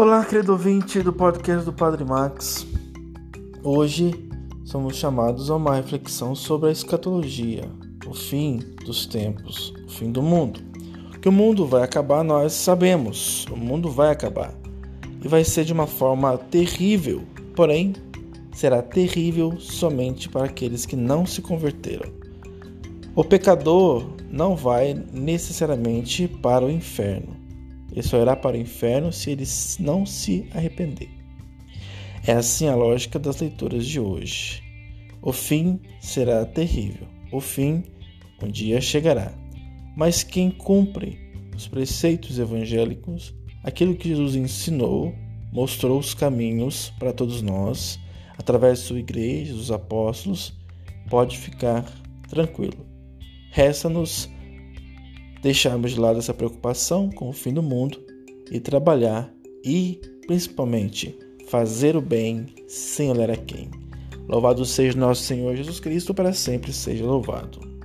Olá, querido ouvinte do podcast do Padre Max. Hoje somos chamados a uma reflexão sobre a escatologia, o fim dos tempos, o fim do mundo. Que o mundo vai acabar, nós sabemos. O mundo vai acabar. E vai ser de uma forma terrível, porém, será terrível somente para aqueles que não se converteram. O pecador não vai necessariamente para o inferno ele só irá para o inferno se ele não se arrepender. É assim a lógica das leituras de hoje. O fim será terrível. O fim um dia chegará. Mas quem cumpre os preceitos evangélicos, aquilo que Jesus ensinou, mostrou os caminhos para todos nós, através de sua igreja, dos apóstolos, pode ficar tranquilo. Resta-nos deixarmos de lado essa preocupação com o fim do mundo e trabalhar e, principalmente, fazer o bem sem olhar a quem. Louvado seja nosso Senhor Jesus Cristo, para sempre seja louvado.